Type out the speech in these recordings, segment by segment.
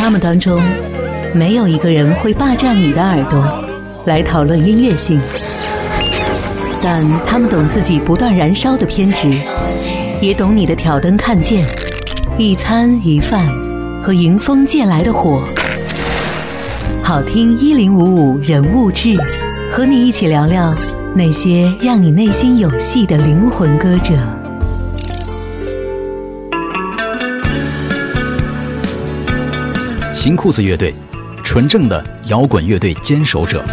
他们当中，没有一个人会霸占你的耳朵来讨论音乐性，但他们懂自己不断燃烧的偏执，也懂你的挑灯看剑、一餐一饭和迎风借来的火。好听一零五五人物志，和你一起聊聊那些让你内心有戏的灵魂歌者。新裤子乐队，纯正的摇滚乐队坚守者。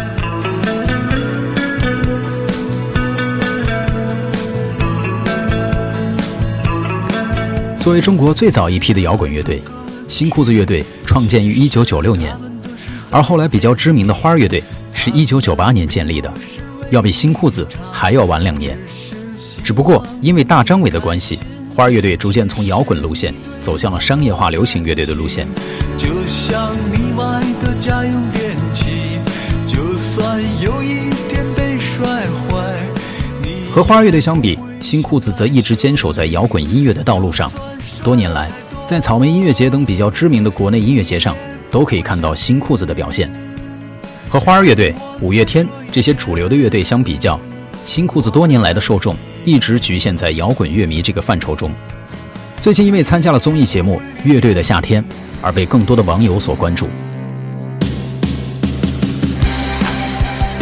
作为中国最早一批的摇滚乐队，新裤子乐队创建于一九九六年，而后来比较知名的花儿乐队是一九九八年建立的，要比新裤子还要晚两年。只不过因为大张伟的关系。花儿乐队逐渐从摇滚路线走向了商业化流行乐队的路线。就像你买的家用电器，就算有一天被摔坏。和花儿乐队相比，新裤子则一直坚守在摇滚音乐的道路上。多年来，在草莓音乐节等比较知名的国内音乐节上，都可以看到新裤子的表现。和花儿乐队、五月天这些主流的乐队相比较，新裤子多年来的受众。一直局限在摇滚乐迷这个范畴中。最近因为参加了综艺节目《乐队的夏天》，而被更多的网友所关注。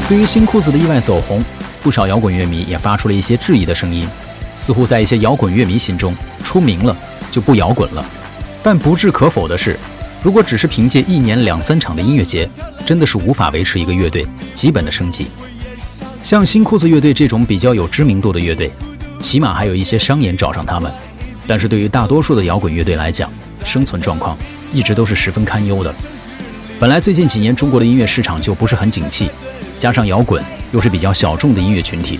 对于新裤子的意外走红，不少摇滚乐迷也发出了一些质疑的声音。似乎在一些摇滚乐迷心中，出名了就不摇滚了。但不置可否的是，如果只是凭借一年两三场的音乐节，真的是无法维持一个乐队基本的生计。像新裤子乐队这种比较有知名度的乐队，起码还有一些商演找上他们。但是对于大多数的摇滚乐队来讲，生存状况一直都是十分堪忧的。本来最近几年中国的音乐市场就不是很景气，加上摇滚又是比较小众的音乐群体，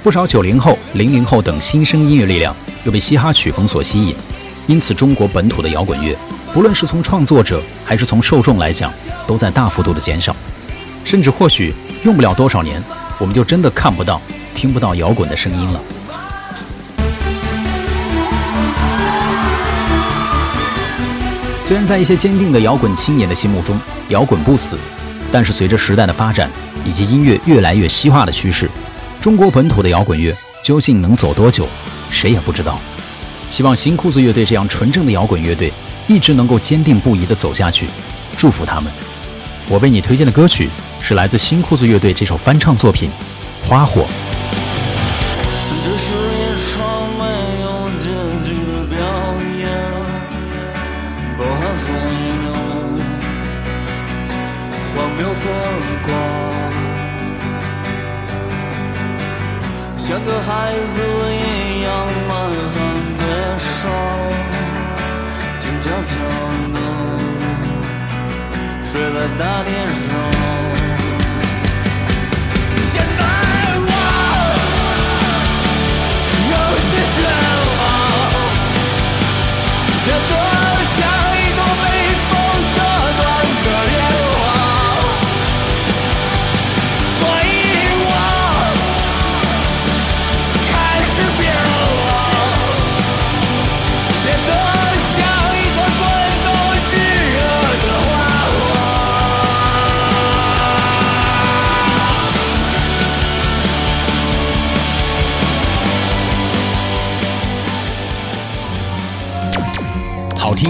不少九零后、零零后等新生音乐力量又被嘻哈曲风所吸引，因此中国本土的摇滚乐，不论是从创作者还是从受众来讲，都在大幅度的减少，甚至或许用不了多少年。我们就真的看不到、听不到摇滚的声音了。虽然在一些坚定的摇滚青年的心目中，摇滚不死，但是随着时代的发展以及音乐越来越西化的趋势，中国本土的摇滚乐究竟能走多久，谁也不知道。希望新裤子乐队这样纯正的摇滚乐队一直能够坚定不移地走下去，祝福他们。我为你推荐的歌曲。是来自新裤子乐队这首翻唱作品《花火》。像个孩子一样满含悲伤，静悄悄的睡在大地上。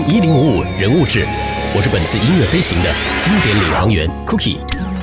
一零五五人物志，我是本次音乐飞行的经典领航员 Cookie。